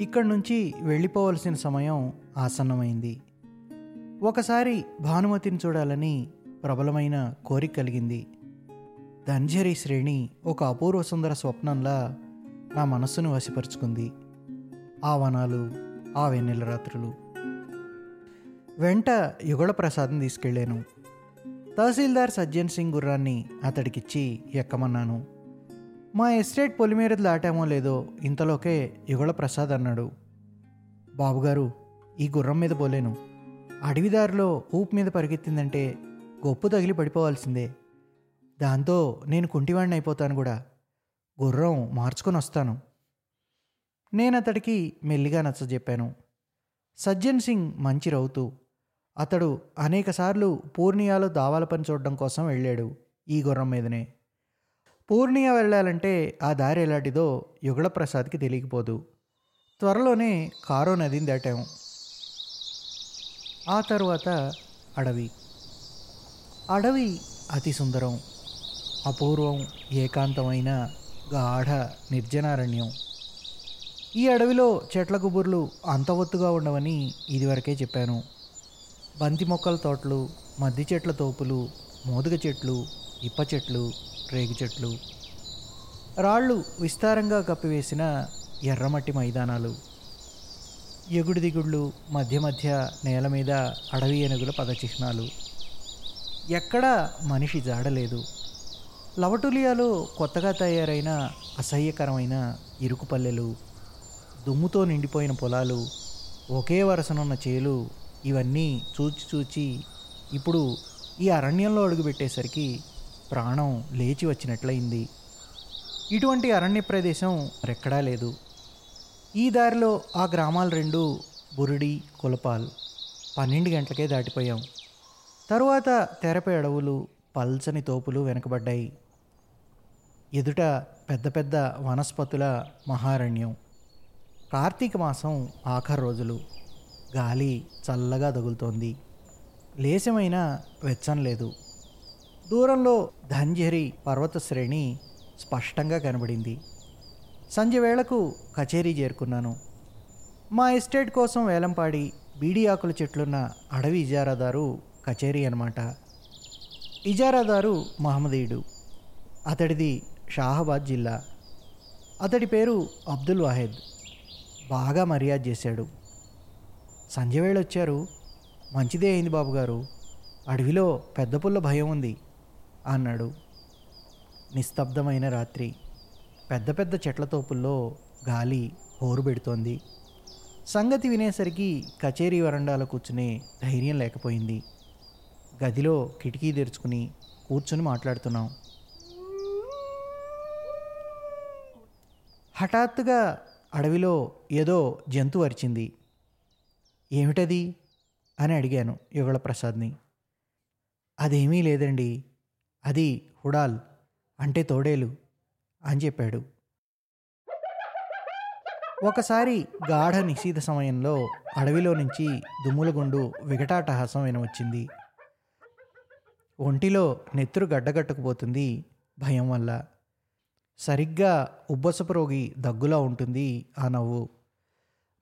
ఇక్కడి నుంచి వెళ్ళిపోవలసిన సమయం ఆసన్నమైంది. ఒకసారి భానుమతిని చూడాలని ప్రబలమైన కోరిక కలిగింది. ధన్జరి శ్రేణి ఒక అపూర్వ సుందర స్వప్నంలా నా మనస్సును వశపరుచుకుంది. ఆ వనాలు ఆ వెన్నెల రాత్రులు. వెంట యుగళ ప్రసాదం తీసుకెళ్ళాను. తహసీల్దార్ సజ్జన్ సింగ్ గుర్రాన్ని అతడికిచ్చి ఎక్కమన్నాను. మా ఎస్టేట్ పొలిమేర దాటామో లేదో ఇంతలోకే యుగళ ప్రసాద్ అన్నాడు. బాబుగారు ఈ గుర్రం మీద పోలేను. అడవిదారిలో ఊపు మీద పరిగెత్తిందంటే గొప్పు తగిలి పడిపోవాల్సిందే. దాంతో నేను కుంటివాణ్ణి అయిపోతాను కూడా. గుర్రం మార్చుకొని వస్తాను. నేను అతడికి మెల్లిగా నచ్చజెప్పాను. సజ్జన్ సింగ్ మంచి రౌతు. అతడు అనేకసార్లు పూర్ణియాలో దావాల పని చూడడం కోసం వెళ్ళాడు ఈ గుర్రం మీదనే. పూర్ణియా వెళ్ళాలంటే ఆ దారి ఎలాంటిదో యుగళప్రసాద్కి తెలియకపోదు. త్వరలోనే కారో నదిని దాటాము. ఆ తర్వాత అడవి. అడవి అతి సుందరం. అపూర్వం ఏకాంతమైన గాఢ నిర్జనారణ్యం. ఈ అడవిలో చెట్ల గుబుర్లు అంత ఒత్తుగా ఉండవని ఇదివరకే చెప్పాను. బంతి మొక్కల తోటలు మద్ది చెట్ల తోపులు మోదుగ చెట్లు ఇప్ప చెట్లు రేగు చెట్లు రాళ్ళు విస్తారంగా కప్పివేసిన ఎర్రమట్టి మైదానాలు ఎగుడు దిగుళ్ళు మధ్య మధ్య నేల మీద అడవి ఏనుగుల పదచిహ్నాలు. ఎక్కడా మనిషి జాడలేదు లవటులియాలో కొత్తగా తయారైన అసహ్యకరమైన ఇరుకు పల్లెలు దుమ్ముతో నిండిపోయిన పొలాలు ఒకే వరసనున్న చేలు ఇవన్నీ చూచి చూచి ఇప్పుడు ఈ అరణ్యంలో అడుగుపెట్టేసరికి ప్రాణం లేచి వచ్చినట్లయింది. ఇటువంటి అరణ్య ప్రదేశం రెక్కడా లేదు. ఈ దారిలో ఆ గ్రామాలు రెండు బురుడి కులపాల్. పన్నెండు గంటలకే దాటిపోయాం. తరువాత తెరపై అడవులు పల్చని తోపులు వెనకబడ్డాయి. ఎదుట పెద్ద పెద్ద వనస్పతుల మహారణ్యం. కార్తీక మాసం ఆఖరు రోజులు. గాలి చల్లగా తగులుతోంది. లేశమైన వెచ్చం లేదు దూరంలో ధంజరి పర్వత శ్రేణి స్పష్టంగా కనబడింది. సంజ వేళకు కచేరీ చేరుకున్నాను. మా ఎస్టేట్ కోసం వేలంపాడి బీడి ఆకుల చెట్లున్న అడవి ఇజారాదారు కచేరీ అనమాట ఇజారాదారు మహమ్మదీయుడు. అతడిది షాహాబాద్ జిల్లా. అతడి పేరు అబ్దుల్ వాహెద్. బాగా మర్యాద చేశాడు. సంజయ్ వచ్చారు మంచిదే అయింది బాబుగారు. అడవిలో పెద్ద పుల్ల భయం ఉంది. అన్నాడు. నిస్తబ్దమైన రాత్రి. పెద్ద పెద్ద చెట్ల తోపుల్లో గాలి హోరు పెడుతోంది. సంగతి వినేసరికి కచేరీ వరండాలో కూర్చునే ధైర్యం లేకపోయింది. గదిలో కిటికీ తెరుచుకుని కూర్చుని మాట్లాడుతున్నాం. హఠాత్తుగా అడవిలో ఏదో జంతువు అరిచింది. ఏమిటది? అని అడిగాను యుగళ ప్రసాద్ని అదేమీ లేదండి. అది హుడాల్ అంటే తోడేలు అని చెప్పాడు. ఒకసారి గాఢ నిశీత సమయంలో అడవిలో నుంచి దుమ్ములగుండు వికటాటహాసం వినవచ్చింది ఒంటిలో నెత్తురు గడ్డగట్టుకుపోతుంది భయం వల్ల. సరిగ్గా ఉబ్బసపు రోగి దగ్గులా ఉంటుంది ఆ నవ్వు.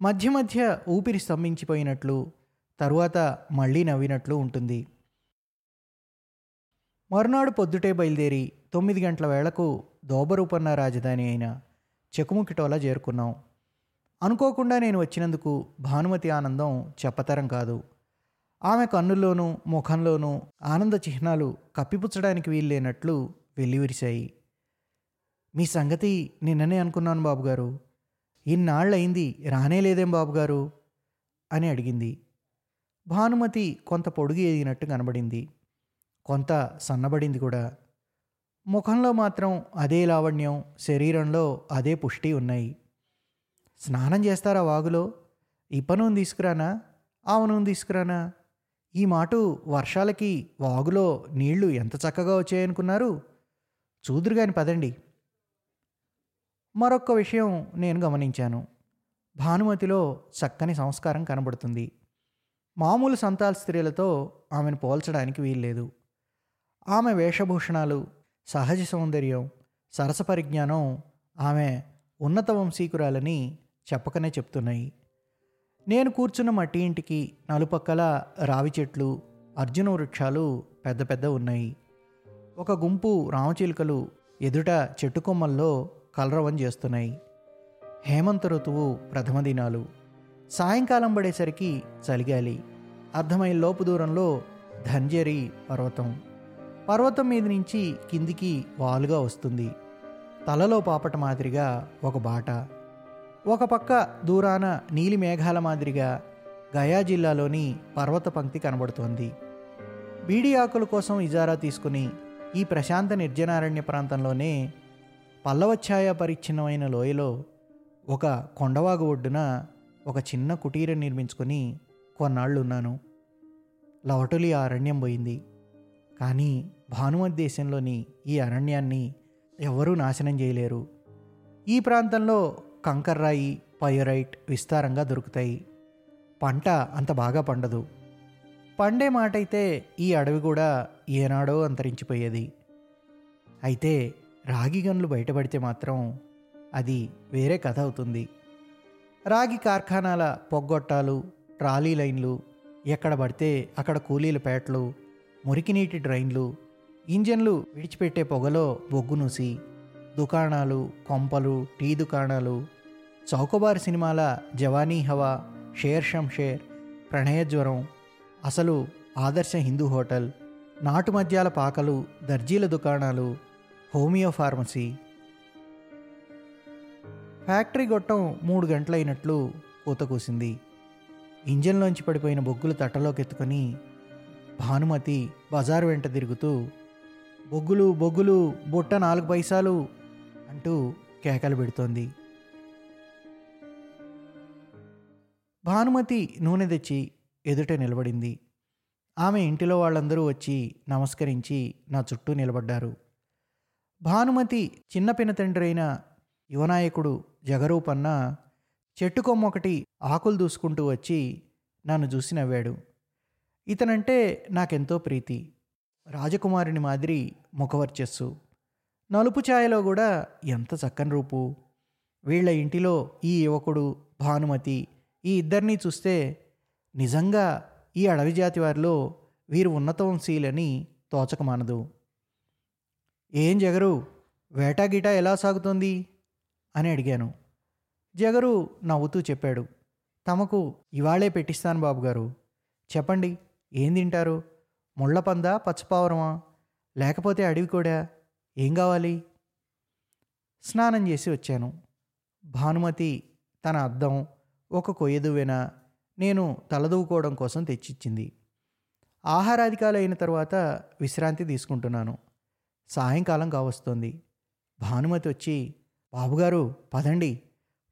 మధ్య మధ్య ఊపిరి స్తంభించిపోయినట్లు తరువాత మళ్ళీ నవ్వినట్లు ఉంటుంది. మరునాడు పొద్దుటే బయలుదేరి తొమ్మిది గంటల వేళకు దోబరూపన్న రాజధాని అయిన చెకుముకిటోలా చేరుకున్నాం. అనుకోకుండా నేను వచ్చినందుకు భానుమతి ఆనందం చెప్పతరం కాదు. ఆమె కన్నుల్లోనూ ముఖంలోనూ ఆనంద చిహ్నాలు కప్పిపుచ్చడానికి వీల్లేనట్లు వెల్లివిరిశాయి. మీ సంగతి నిన్ననే అనుకున్నాను బాబుగారు. ఇన్నాళ్ళయింది రానే లేదేం బాబుగారు? అని అడిగింది. భానుమతి కొంత పొడుగు ఎదిగినట్టు కనబడింది. కొంత సన్నబడింది కూడా. ముఖంలో మాత్రం అదే లావణ్యం శరీరంలో అదే పుష్టి ఉన్నాయి. స్నానం చేస్తారా వాగులో? ఇప్ప నూనె తీసుకురానా? ఆవ నూనె తీసుకురానా? ఈ మాటు వర్షాలకి వాగులో నీళ్ళు ఎంత చక్కగా వచ్చాయనుకున్నారు? చూదురుగాని పదండి. మరొక్క విషయం నేను గమనించాను. భానుమతిలో చక్కని సంస్కారం కనబడుతుంది. మామూలు సంతాల స్త్రీలతో ఆమెను పోల్చడానికి వీల్లేదు. ఆమె వేషభూషణాలు సహజ సౌందర్యం సరస పరిజ్ఞానం ఆమె ఉన్నత వంశీకురాలని చెప్పకనే చెప్తున్నాయి. నేను కూర్చున్న మట్టి ఇంటికి నలుపక్కల రావి చెట్లు అర్జున వృక్షాలు పెద్ద పెద్ద ఉన్నాయి. ఒక గుంపు రామచిలుకలు ఎదుట చెట్టు కొమ్మల్లో కలరవం చేస్తున్నాయి. హేమంత ఋతువు ప్రథమ దినాలు. సాయంకాలం పడేసరికి చలిగాలి. అర్ధమైన లోపు దూరంలో ధంజరి పర్వతం. పర్వతం మీద నుంచి కిందికి వాలుగా వస్తుంది. తలలో పాపట మాదిరిగా ఒక బాట. ఒక పక్క దూరాన నీలి మేఘాల మాదిరిగా గయా జిల్లాలోని పర్వత పంక్తి కనబడుతోంది. బీడి ఆకుల కోసం ఇజారా తీసుకుని ఈ ప్రశాంత నిర్జనారణ్య ప్రాంతంలోనే పల్లవఛాయ పరిచ్ఛిన్నమైన లోయలో ఒక కొండవాగు ఒడ్డున ఒక చిన్న కుటీరం నిర్మించుకొని కొన్నాళ్ళు ఉన్నాను లవటులి అరణ్యం పోయింది. కానీ భానుమతి దేశంలోని ఈ అరణ్యాన్ని ఎవరూ నాశనం చేయలేరు. ఈ ప్రాంతంలో కంకర్రాయి పయోరైట్ విస్తారంగా దొరుకుతాయి. పంట అంత బాగా పండదు. పండే మాట అయితే ఈ అడవి కూడా ఏనాడో అంతరించిపోయేది. అయితే రాగి గనులు బయటపడితే మాత్రం అది వేరే కథ అవుతుంది. రాగి కార్ఖానాల పొగ్గొట్టాలు ట్రాలీ లైన్లు ఎక్కడ పడితే అక్కడ కూలీల పేటలు మురికినీటి డ్రైన్లు ఇంజన్లు విడిచిపెట్టే పొగలో బొగ్గు నూసి దుకాణాలు కొంపలు టీ దుకాణాలు చౌకబార్ సినిమాల జవానీ హవా షేర్ షంషేర్ ప్రణయ జ్వరం అసలు ఆదర్శ హిందూ హోటల్ నాటు మద్యాల పాకలు దర్జీల దుకాణాలు హోమియో ఫార్మసీ. ఫ్యాక్టరీ గొట్టం మూడు గంటలైనట్లు కూత కూసింది ఇంజన్లోంచి పడిపోయిన బొగ్గులు తట్టలోకి ఎత్తుకొని భానుమతి బజారు వెంట తిరుగుతూ బొగ్గులు బొగ్గులు బుట్ట నాలుగు పైసాలు అంటూ కేకలు పెడుతోంది. భానుమతి నూనె తెచ్చి ఎదుట నిలబడింది. ఆమె ఇంటిలో వాళ్ళందరూ వచ్చి నమస్కరించి నా చుట్టూ నిలబడ్డారు. భానుమతి చిన్న పినతండ్రి అయిన యువనాయకుడు జగరూపన్న చెట్టు కొమ్మ ఒకటి ఆకులు దూసుకుంటూ వచ్చి నన్ను చూసి నవ్వాడు. ఇతనంటే నాకెంతో ప్రీతి. రాజకుమారుని మాదిరి ముఖవర్చస్సు. నలుపు ఛాయలో కూడా ఎంత చక్కని రూపు. వీళ్ళ ఇంటిలో ఈ యువకుడు భానుమతి ఈ ఇద్దరినీ చూస్తే నిజంగా ఈ అడవి జాతి వారిలో వీరు ఉన్నతవంశీయులని తోచకమానదు. ఏం జగరు వేటాగీటా ఎలా సాగుతోంది? అని అడిగాను. జగరు నవ్వుతూ చెప్పాడు. తమకు ఇవాళే పెట్టిస్తాను బాబుగారు. చెప్పండి ఏం తింటారు? ముళ్ళపందా పచ్చపావరమా? లేకపోతే అడవి కూడా ఏం కావాలి? స్నానం చేసి వచ్చాను. భానుమతి తన అద్దం ఒక కొయ్యదువెన నేను తలదూకోవడం కోసం తెచ్చిచ్చింది. ఆహారాధికాలు అయిన తర్వాత విశ్రాంతి తీసుకుంటున్నాను. సాయంకాలం కావస్తోంది. భానుమతి వచ్చి బాబుగారు పదండి.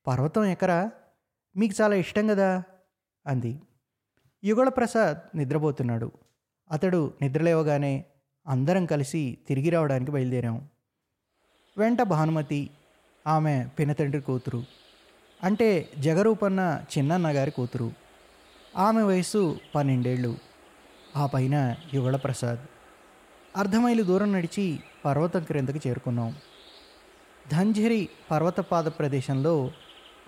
పర్వతం ఎక్కరా? మీకు చాలా ఇష్టం కదా అంది. యుగళప్రసాద్ నిద్రపోతున్నాడు. అతడు నిద్రలేవగానే అందరం కలిసి తిరిగి రావడానికి బయలుదేరాం వెంట భానుమతి ఆమె పినతండ్రి కూతురు అంటే జగరూపన్న చిన్నన్న గారి కూతురు ఆమె వయసు పన్నెండేళ్ళు ఆ పైన యుగళ ప్రసాద్ అర్ధమైలు దూరం నడిచి పర్వతం క్రిందకి చేరుకున్నాం. ధంజరి పర్వతపాద ప్రదేశంలో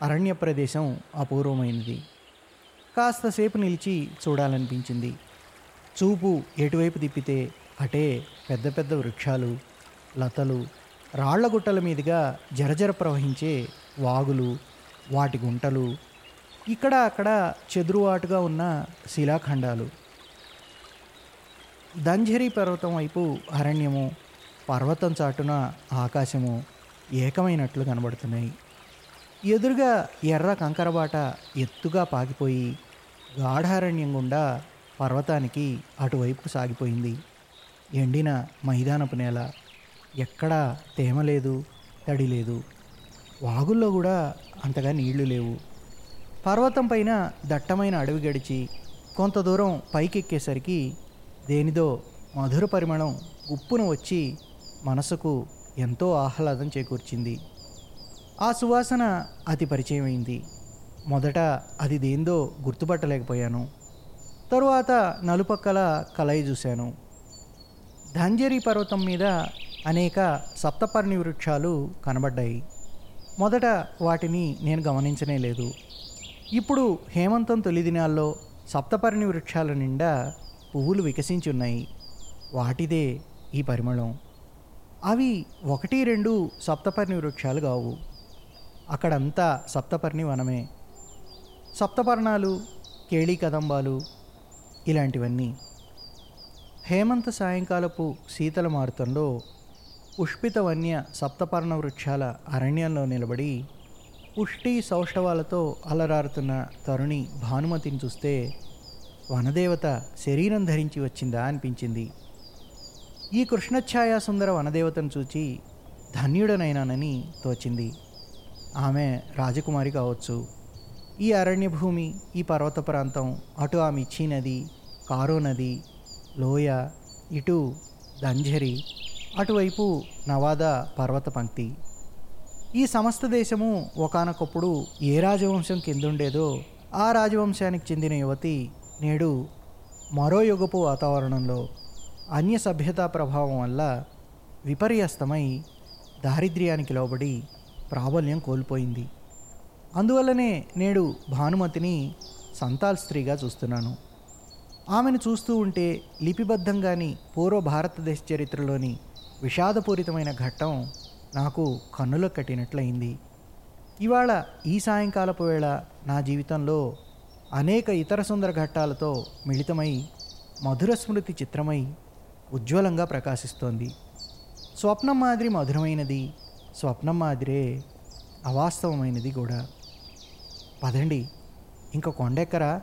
అరణ్య ప్రదేశం అపూర్వమైనది. కాస్తసేపు నిలిచి చూడాలనిపించింది. చూపు ఎటువైపు తిప్పితే అటే పెద్ద పెద్ద వృక్షాలు లతలు రాళ్ళగుట్టల మీదుగా జరజర ప్రవహించే వాగులు వాటి గుంటలు ఇక్కడ అక్కడ చెదురువాటుగా ఉన్న శిలాఖండాలు. దంజరి పర్వతం వైపు అరణ్యము పర్వతం చాటున ఆకాశము ఏకమైనట్లు కనబడుతున్నాయి. ఎదురుగా ఎర్ర కంకరబాట ఎత్తుగా పాకిపోయి గాఢారణ్యం గుండా పర్వతానికి అటువైపు సాగిపోయింది. ఎండిన మైదానపు నేల ఎక్కడా తేమ లేదు తడి లేదు. వాగుల్లో కూడా అంతగా నీళ్ళు లేవు. పర్వతం పైన దట్టమైన అడవి గడిచి కొంత దూరం పైకెక్కేసరికి దేనిదో మధుర పరిమళం ఉప్పున వచ్చి మనసుకు ఎంతో ఆహ్లాదం చేకూర్చింది. ఆ సువాసన అతి పరిచయమైంది. మొదట అది దేందో గుర్తుపట్టలేకపోయాను. తరువాత నలుపక్కల కలయి చూశాను. ధంజరి పర్వతం మీద అనేక సప్తపర్ణి వృక్షాలు కనబడ్డాయి. మొదట వాటిని నేను గమనించనే లేదు. ఇప్పుడు హేమంతం తొలి దినాల్లో సప్తపర్ణి వృక్షాల నిండా పువ్వులు వికసించి ఉన్నాయి. వాటిదే ఈ పరిమళం. అవి ఒకటి రెండు సప్తపర్ణి వృక్షాలు కావు. అక్కడంతా సప్తపర్ణి వనమే. సప్తపర్ణాలు కేళీ కదంబాలు ఇలాంటివన్నీ. హేమంత సాయంకాలపు శీతల మారుతంలో పుష్పిత వన్య సప్తపర్ణ వృక్షాల అరణ్యంలో నిలబడి పుష్టి సౌష్ఠవాలతో అలరారుతున్న తరుణి భానుమతిని చూస్తే వనదేవత శరీరం ధరించి వచ్చిందా అనిపించింది. ఈ కృష్ణఛాయా సుందర వనదేవతను చూచి ధన్యుడనైనానని తోచింది. ఆమె రాజకుమారి కావచ్చు. ఈ అరణ్య భూమి ఈ పర్వత ప్రాంతం అటు ఆమె ఇచ్చి నది కారో నది లోయ ఇటు దంజరి అటువైపు నవాదా పర్వత పంక్తి. ఈ సమస్త దేశము ఒకనొకప్పుడు ఏ రాజవంశం కిందుండేదో ఆ రాజవంశానికి చెందిన యువతి నేడు మరో యుగపు వాతావరణంలో అన్య సభ్యతా ప్రభావం వల్ల విపర్యస్తమై దారిద్ర్యానికి లోబడి ప్రాబల్యం కోల్పోయింది. అందువల్లనే నేడు భానుమతిని సంతాల్ స్త్రీగా చూస్తున్నాను. ఆమెను చూస్తూ ఉంటే లిపిబద్ధంగాని పూర్వ భారతదేశ చరిత్రలోని విషాదపూరితమైన ఘట్టం నాకు కన్నులకు కట్టినట్లయింది. ఇవాళ ఈ సాయంకాలపు వేళ నా జీవితంలో అనేక ఇతర సుందర ఘట్టాలతో మిళితమై మధుర స్మృతి చిత్రమై ఉజ్వలంగా ప్రకాశిస్తోంది. స్వప్నం మాదిరి మధురమైనది స్వప్నం మాదిరే అవాస్తవమైనది కూడా. పదండి ఇంక కొండెక్కరా?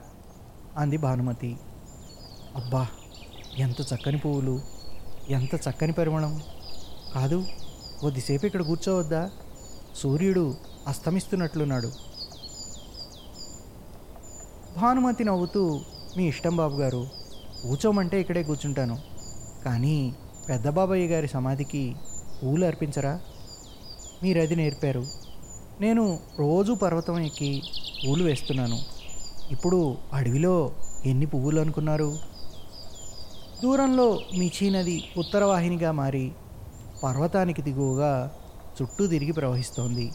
అంది భానుమతి. అబ్బా ఎంత చక్కని పువ్వులు ఎంత చక్కని పరిమళం. కాదు కొద్దిసేపు ఇక్కడ కూర్చోవద్దా? సూర్యుడు అస్తమిస్తున్నట్లున్నాడు. భానుమతి నవ్వుతూ మీ ఇష్టం బాబు గారు కూర్చోమంటే ఇక్కడే కూర్చుంటాను. కానీ పెద్ద బాబయ్య గారి సమాధికి పూలు అర్పించరా? మీరు అది నేర్పారు. నేను రోజు పర్వతం ఎక్కి పూలు వేస్తున్నాను. ఇప్పుడు అడవిలో ఎన్ని పువ్వులు అనుకున్నారు? దూరంలో మిచీ నది ఉత్తరవాహినిగా మారి పర్వతానికి దిగువగా చుట్టూ తిరిగి ప్రవహిస్తోంది.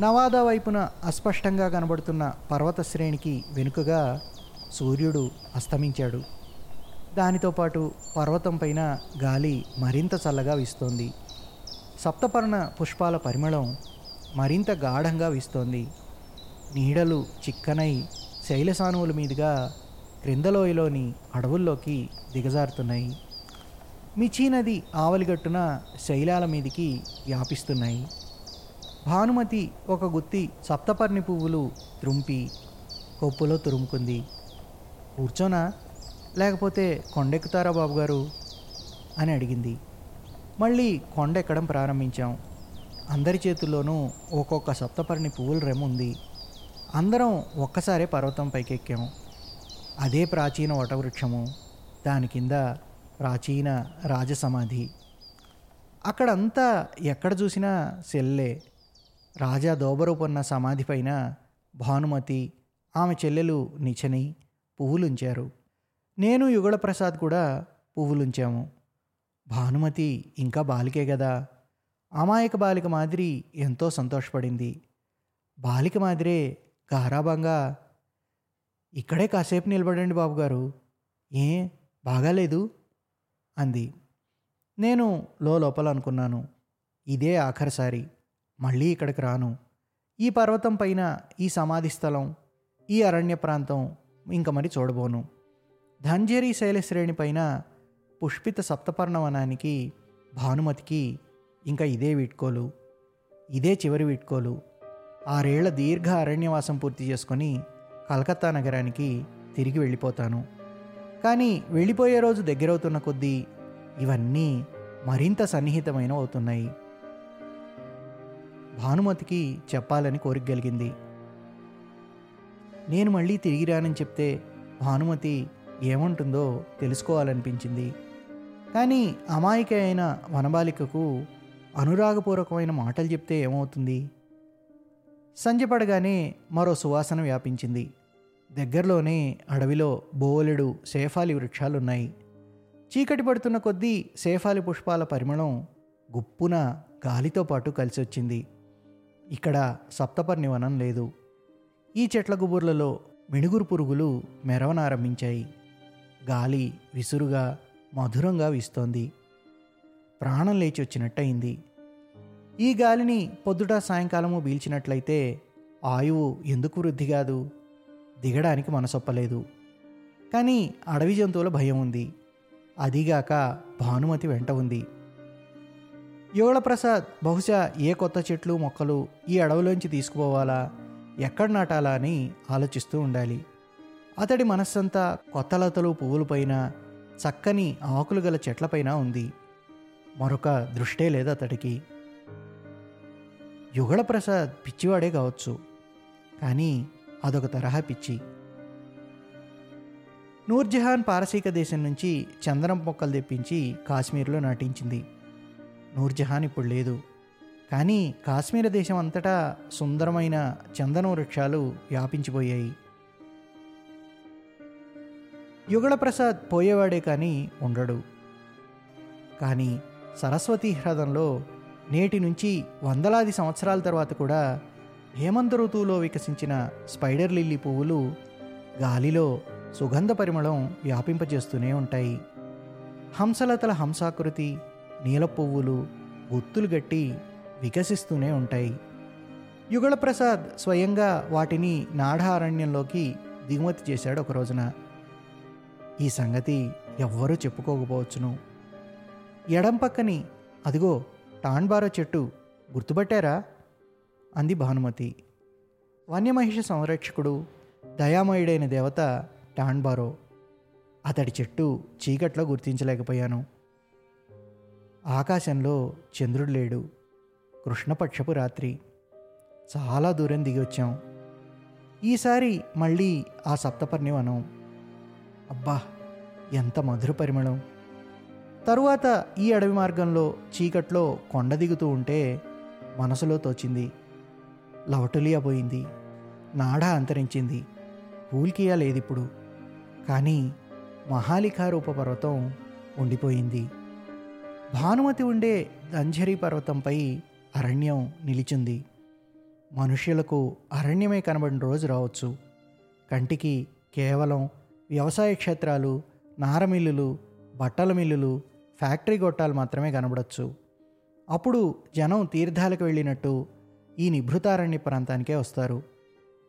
నవాదా వైపున అస్పష్టంగా కనబడుతున్న పర్వత శ్రేణికి వెనుకగా సూర్యుడు అస్తమించాడు. దానితో పాటు పర్వతం పైన గాలి మరింత చల్లగా వీస్తోంది. సప్తపర్ణ పుష్పాల పరిమళం మరింత గాఢంగా వీస్తోంది. నీడలు చిక్కనై శైలసానువుల మీదుగా క్రిందలోయలోని అడవుల్లోకి దిగజారుతున్నాయి. మిచీ నది ఆవలిగట్టున శైలాల మీదికి వ్యాపిస్తున్నాయి. భానుమతి ఒక గుత్తి సప్తపర్ణి పువ్వులు త్రుంపి కొప్పులో తురుముకుంది. కూర్చోనా? లేకపోతే కొండెక్కుతారా బాబుగారు? అని అడిగింది. మళ్ళీ కొండ ఎక్కడం ప్రారంభించాం. అందరి చేతుల్లోనూ ఒక్కొక్క సప్తపర్ణి పువ్వుల రెమ్ ఉంది. అందరం ఒక్కసారే పర్వతం పైకెక్కాం. అదే ప్రాచీన వటవృక్షము దాని కింద ప్రాచీన రాజసమాధి. అక్కడంతా ఎక్కడ చూసినా సెల్లే. రాజా దోబరూపన్న సమాధి పైన భానుమతి ఆమె చెల్లెలు నిచని పువ్వులుంచారు. నేను యుగళప్రసాద్ కూడా పువ్వులుంచాము. భానుమతి ఇంకా బాలికే కదా అమాయక బాలిక మాదిరి ఎంతో సంతోషపడింది. బాలిక మాదిరే గారాభంగా ఇక్కడే కాసేపు నిలబడండి బాబుగారు. ఏ? బాగాలేదు? అంది. నేను లోపల అనుకున్నాను. ఇదే ఆఖరిసారి మళ్ళీ ఇక్కడికి రాను. ఈ పర్వతం పైన ఈ సమాధి స్థలం ఈ అరణ్య ప్రాంతం ఇంక మరి చూడబోను. ధంజేరి శైలశ్రేణి పైన పుష్పిత సప్తపర్ణవనానికి భానుమతికి ఇంకా ఇదే వీడ్కోలు. ఇదే చివరి వీడ్కోలు. ఆరేళ్ళ దీర్ఘ అరణ్యవాసం పూర్తి చేసుకొని కలకత్తా నగరానికి తిరిగి వెళ్ళిపోతాను. కానీ వెళ్ళిపోయే రోజు దగ్గరవుతున్న కొద్దీ ఇవన్నీ మరింత సన్నిహితమైన అవుతున్నాయి. భానుమతికి చెప్పాలని కోరిక కలిగింది. నేను మళ్ళీ తిరిగి రానని చెప్తే భానుమతి ఏమంటుందో తెలుసుకోవాలనిపించింది. కానీ అమాయక అయిన వనబాలికకు అనురాగపూర్వకమైన మాటలు చెప్తే ఏమవుతుంది? సంజపడగానే మరో సువాసన వ్యాపించింది. దగ్గరలోనే అడవిలో బోలెడు సేఫాలి వృక్షాలున్నాయి. చీకటి పడుతున్న కొద్దీ సేఫాలి పుష్పాల పరిమళం గుప్పున గాలితో పాటు కలిసి వచ్చింది ఇక్కడ సప్తపర్ణి వనం లేదు. ఈ చెట్ల గుబుర్లలో మిణుగురు పురుగులు మెరవనారంభించాయి. గాలి విసురుగా మధురంగా వీస్తోంది. ప్రాణం లేచి వచ్చినట్టయింది ఈ గాలిని పొద్దుట సాయంకాలము పీల్చినట్లయితే ఆయువు ఎందుకు వృద్ధి కాదు? దిగడానికి మనసొప్పలేదు. కానీ అడవి జంతువుల భయం ఉంది. అదిగాక భానుమతి వెంట ఉంది. యోగళప్రసాద్ బహుశా ఏ కొత్త చెట్లు మొక్కలు ఈ అడవిలోంచి తీసుకుపోవాలా? ఎక్కడ నాటాలా అని ఆలోచిస్తూ ఉండాలి. అతడి మనస్సంతా కొత్త లతలు పువ్వులపైన చక్కని ఆకులు గల చెట్లపైన ఉంది. మరొక దృష్టే లేదు అతడికి. యుగళప్రసాద్ పిచ్చివాడే కావచ్చు. కానీ అదొక తరహా పిచ్చి. నూర్జహాన్ పారసీక దేశం నుంచి చందనం మొక్కలు తెప్పించి కాశ్మీర్లో నాటించింది. నూర్జహాన్ ఇప్పుడు లేదు. కానీ కాశ్మీర దేశం అంతటా సుందరమైన చందనం వృక్షాలు వ్యాపించిపోయాయి. యుగళప్రసాద్ పోయేవాడే కానీ ఉండడు. కానీ సరస్వతీ హ్రదంలో నేటి నుంచి వందలాది సంవత్సరాల తర్వాత కూడా హేమంత ఋతువులో వికసించిన స్పైడర్ లిల్లీ పువ్వులు గాలిలో సుగంధ పరిమళం వ్యాపింపజేస్తూనే ఉంటాయి. హంసలతల హంసాకృతి నీల పువ్వులు గుత్తులు గట్టి వికసిస్తూనే ఉంటాయి. యుగళప్రసాద్ స్వయంగా వాటిని నాఢారణ్యంలోకి దిగుమతి చేశాడు ఒక రోజున. ఈ సంగతి ఎవ్వరూ చెప్పుకోకపోవచ్చును. ఎడం పక్కని అదిగో టాన్బారో చెట్టు గుర్తుపట్టారా? అంది భానుమతి. వన్యమహిష సంరక్షకుడు దయామయుడైన దేవత టాన్బారో అతడి చెట్టు చీకట్లో గుర్తించలేకపోయాను. ఆకాశంలో చంద్రుడు లేడు. కృష్ణపక్షపు రాత్రి. చాలా దూరం దిగి వచ్చాం. ఈసారి మళ్ళీ ఆ సప్తపర్ణి వనం అబ్బా ఎంత మధుర పరిమళం. తరువాత ఈ అడవి మార్గంలో చీకట్లో కొండ దిగుతూ ఉంటే మనసులో తోచింది. లవటులియా పోయింది. నాడా అంతరించింది. పూల్కియా లేదిప్పుడు కానీ మహాలికారూప పర్వతం ఉండిపోయింది. భానుమతి ఉండే దంజరి పర్వతంపై అరణ్యం నిలిచింది. మనుష్యులకు అరణ్యమే కనబడిన రోజు రావచ్చు. కంటికి కేవలం వ్యవసాయ క్షేత్రాలు నారమిల్లులు బట్టల మిల్లులు ఫ్యాక్టరీ గొట్టాలు మాత్రమే కనబడచ్చు. అప్పుడు జనం తీర్థాలకు వెళ్ళినట్టు ఈ నిభృతారణ్య ప్రాంతానికే వస్తారు.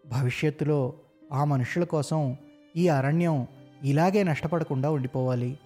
భవిష్యత్తులో ఆ మనుషుల కోసం ఈ అరణ్యం ఇలాగే నష్టపడకుండా ఉండిపోవాలి.